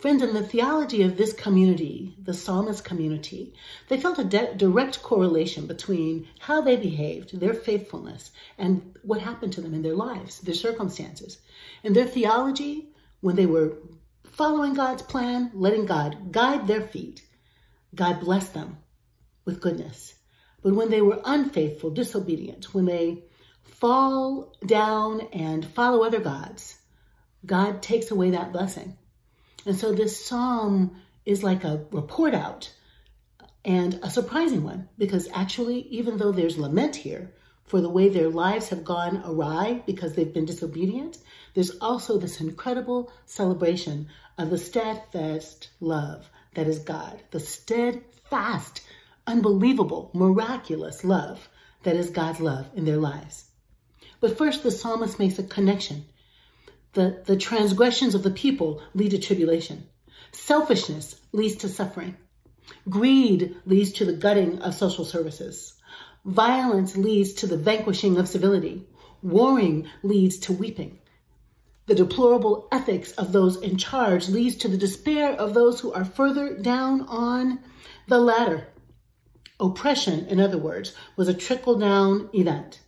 Friends, in the theology of this community, the psalmist community, they felt a de- direct correlation between how they behaved, their faithfulness, and what happened to them in their lives, their circumstances. In their theology, when they were following God's plan, letting God guide their feet, God blessed them with goodness. But when they were unfaithful, disobedient, when they fall down and follow other gods, God takes away that blessing. And so this psalm is like a report out and a surprising one because actually, even though there's lament here for the way their lives have gone awry because they've been disobedient, there's also this incredible celebration of the steadfast love that is God, the steadfast, unbelievable, miraculous love that is God's love in their lives. But first, the psalmist makes a connection the, the transgressions of the people lead to tribulation. Selfishness leads to suffering. Greed leads to the gutting of social services. Violence leads to the vanquishing of civility. Warring leads to weeping. The deplorable ethics of those in charge leads to the despair of those who are further down on the ladder. Oppression, in other words, was a trickle down event.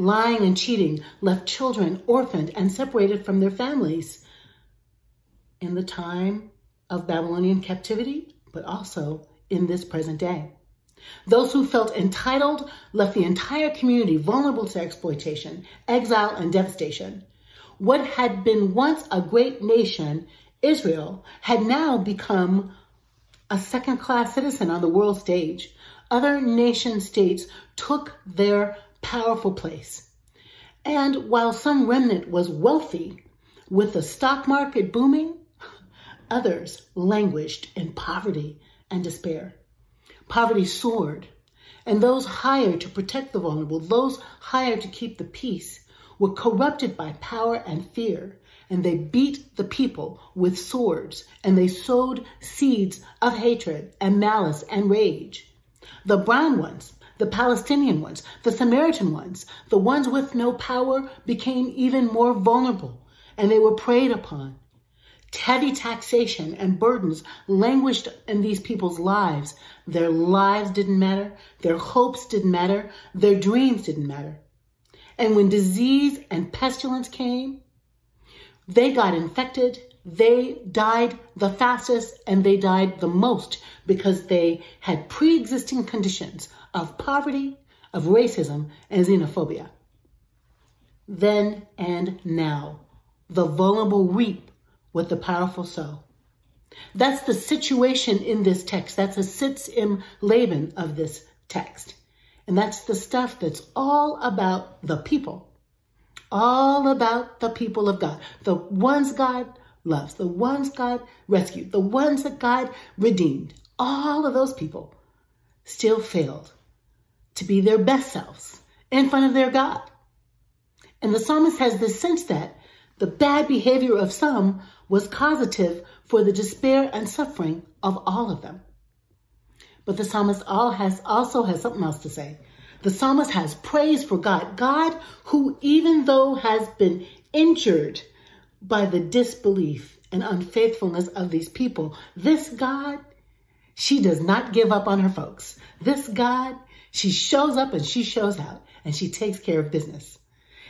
Lying and cheating left children orphaned and separated from their families in the time of Babylonian captivity, but also in this present day. Those who felt entitled left the entire community vulnerable to exploitation, exile, and devastation. What had been once a great nation, Israel, had now become a second class citizen on the world stage. Other nation states took their powerful place. And while some remnant was wealthy, with the stock market booming, others languished in poverty and despair. Poverty soared, and those hired to protect the vulnerable, those hired to keep the peace, were corrupted by power and fear, and they beat the people with swords, and they sowed seeds of hatred and malice and rage. The brown ones, the Palestinian ones, the Samaritan ones, the ones with no power became even more vulnerable and they were preyed upon. Heavy taxation and burdens languished in these people's lives. Their lives didn't matter. Their hopes didn't matter. Their dreams didn't matter. And when disease and pestilence came, they got infected. They died the fastest and they died the most because they had pre existing conditions of poverty, of racism, and xenophobia. Then and now, the vulnerable reap what the powerful sow. That's the situation in this text. That's a sitz im leben of this text. And that's the stuff that's all about the people. All about the people of God. The ones God loves, the ones God rescued, the ones that God redeemed. All of those people still failed to be their best selves in front of their God. And the psalmist has this sense that the bad behavior of some was causative for the despair and suffering of all of them. But the psalmist all has, also has something else to say. The psalmist has praise for God. God, who even though has been injured by the disbelief and unfaithfulness of these people, this God, she does not give up on her folks. This God she shows up and she shows out and she takes care of business.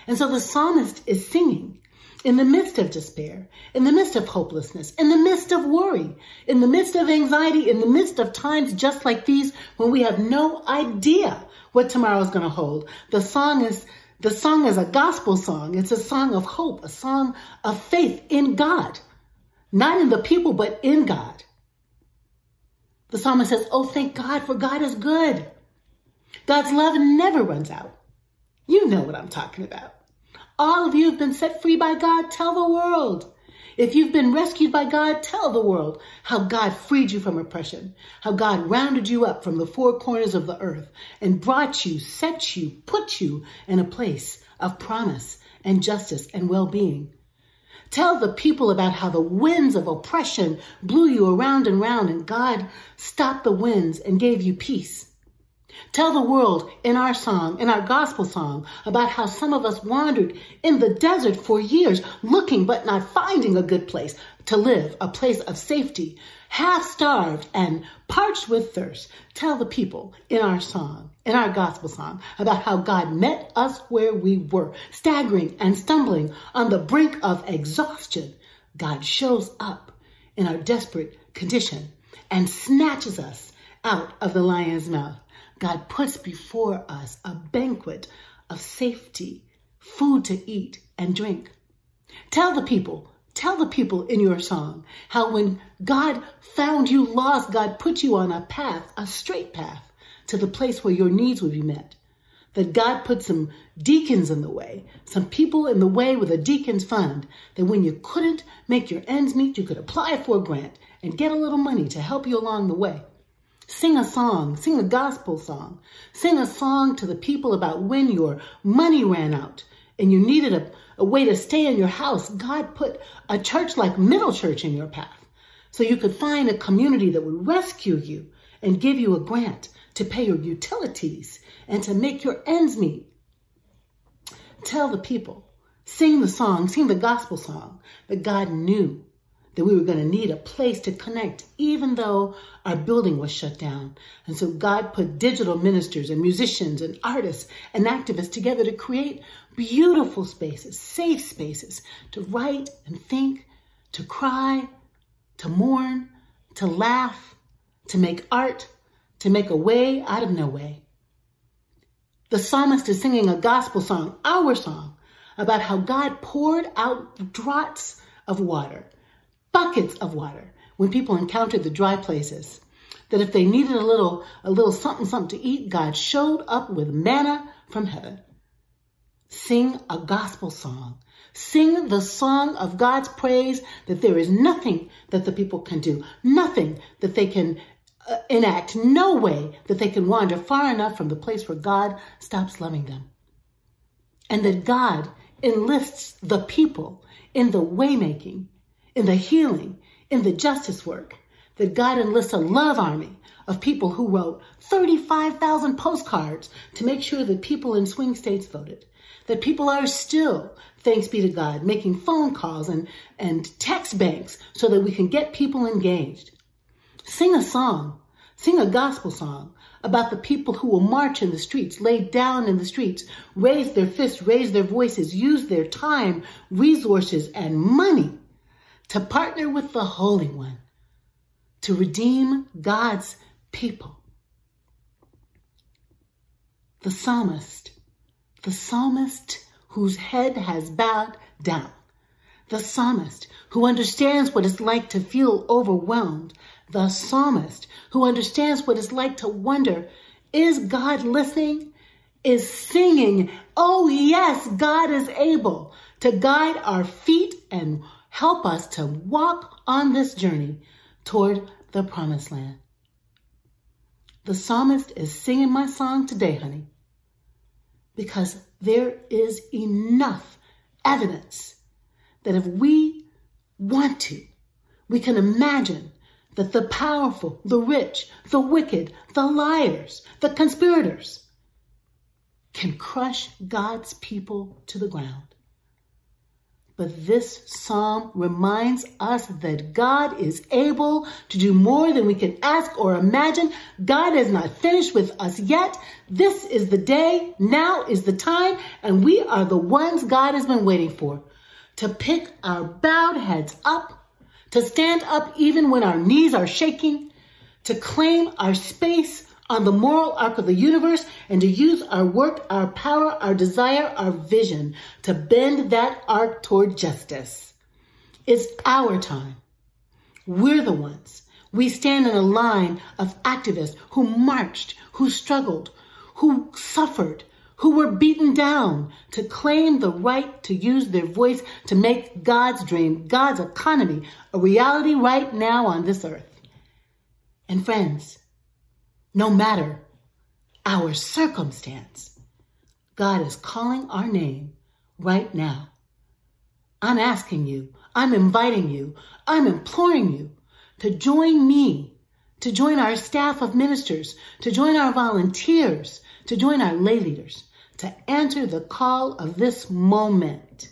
And so the psalmist is singing in the midst of despair, in the midst of hopelessness, in the midst of worry, in the midst of anxiety, in the midst of times just like these when we have no idea what tomorrow is going to hold. The song is the song is a gospel song. It's a song of hope, a song of faith in God, not in the people, but in God. The psalmist says, Oh, thank God, for God is good. God's love never runs out. You know what I'm talking about. All of you have been set free by God. Tell the world. If you've been rescued by God, tell the world how God freed you from oppression, how God rounded you up from the four corners of the earth and brought you, set you, put you in a place of promise and justice and well-being. Tell the people about how the winds of oppression blew you around and round and God stopped the winds and gave you peace. Tell the world in our song, in our gospel song, about how some of us wandered in the desert for years looking but not finding a good place. to live, a place of safety, half starved and parched with thirst. Tell the people in our song, in our gospel song, about how God met us where we were, staggering and stumbling on the brink of exhaustion. God shows up in our desperate condition and snatches us out of the lion's mouth. God puts before us a banquet of safety, food to eat and drink. Tell the people, tell the people in your song how when God found you lost, God put you on a path, a straight path to the place where your needs would be met. That God put some deacons in the way, some people in the way with a deacon's fund, that when you couldn't make your ends meet, you could apply for a grant and get a little money to help you along the way. Sing a song, sing a gospel song. Sing a song to the people about when your money ran out and you needed a, a way to stay in your house. God put a church like Middle Church in your path so you could find a community that would rescue you and give you a grant to pay your utilities and to make your ends meet. Tell the people, sing the song, sing the gospel song that God knew that we were going to need a place to connect, even though our building was shut down. And so God put digital ministers and musicians and artists and activists together to create beautiful spaces, safe spaces to write and think, to cry, to mourn, to laugh, to make art, to make a way out of no way. The psalmist is singing a gospel song, our song, about how God poured out draughts of water buckets of water when people encountered the dry places. That if they needed a little, a little something, something to eat, God showed up with manna from heaven. Sing a gospel song. Sing the song of God's praise that there is nothing that the people can do, nothing that they can uh, enact, no way that they can wander far enough from the place where God stops loving them. And that God enlists the people in the waymaking in the healing, in the justice work, that God enlists a love army of people who wrote 35,000 postcards to make sure that people in swing states voted. That people are still, thanks be to God, making phone calls and, and text banks so that we can get people engaged. Sing a song, sing a gospel song about the people who will march in the streets, lay down in the streets, raise their fists, raise their voices, use their time, resources, and money to partner with the Holy One to redeem God's people. The psalmist, the psalmist whose head has bowed down, the psalmist who understands what it's like to feel overwhelmed, the psalmist who understands what it's like to wonder, is God listening? Is singing, oh yes, God is able to guide our feet and help us to walk on this journey toward the promised land. The psalmist is singing my song today, honey, because there is enough evidence that if we want to, we can imagine that the powerful, the rich, the wicked, the liars, the conspirators can crush God's people to the ground. But this psalm reminds us that God is able to do more than we can ask or imagine. God is not finished with us yet. This is the day. Now is the time. And we are the ones God has been waiting for to pick our bowed heads up, to stand up even when our knees are shaking, to claim our space on the moral arc of the universe and to use our work, our power, our desire, our vision to bend that arc toward justice. It's our time. We're the ones. We stand in a line of activists who marched, who struggled, who suffered, who were beaten down to claim the right to use their voice to make God's dream, God's economy, a reality right now on this earth. And friends, no matter our circumstance, God is calling our name right now. I'm asking you, I'm inviting you, I'm imploring you to join me, to join our staff of ministers, to join our volunteers, to join our lay leaders, to answer the call of this moment.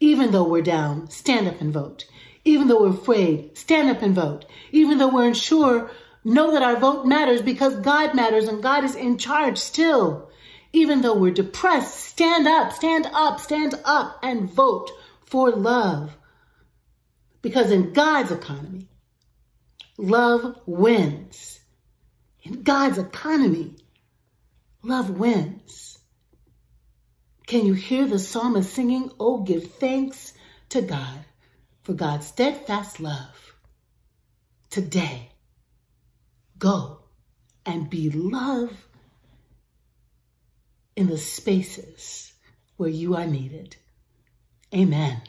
Even though we're down, stand up and vote. Even though we're afraid, stand up and vote. Even though we're unsure, know that our vote matters because God matters and God is in charge still. Even though we're depressed, stand up, stand up, stand up and vote for love. Because in God's economy, love wins. In God's economy, love wins. Can you hear the psalmist singing, Oh, give thanks to God for God's steadfast love? Today, go and be love in the spaces where you are needed. Amen.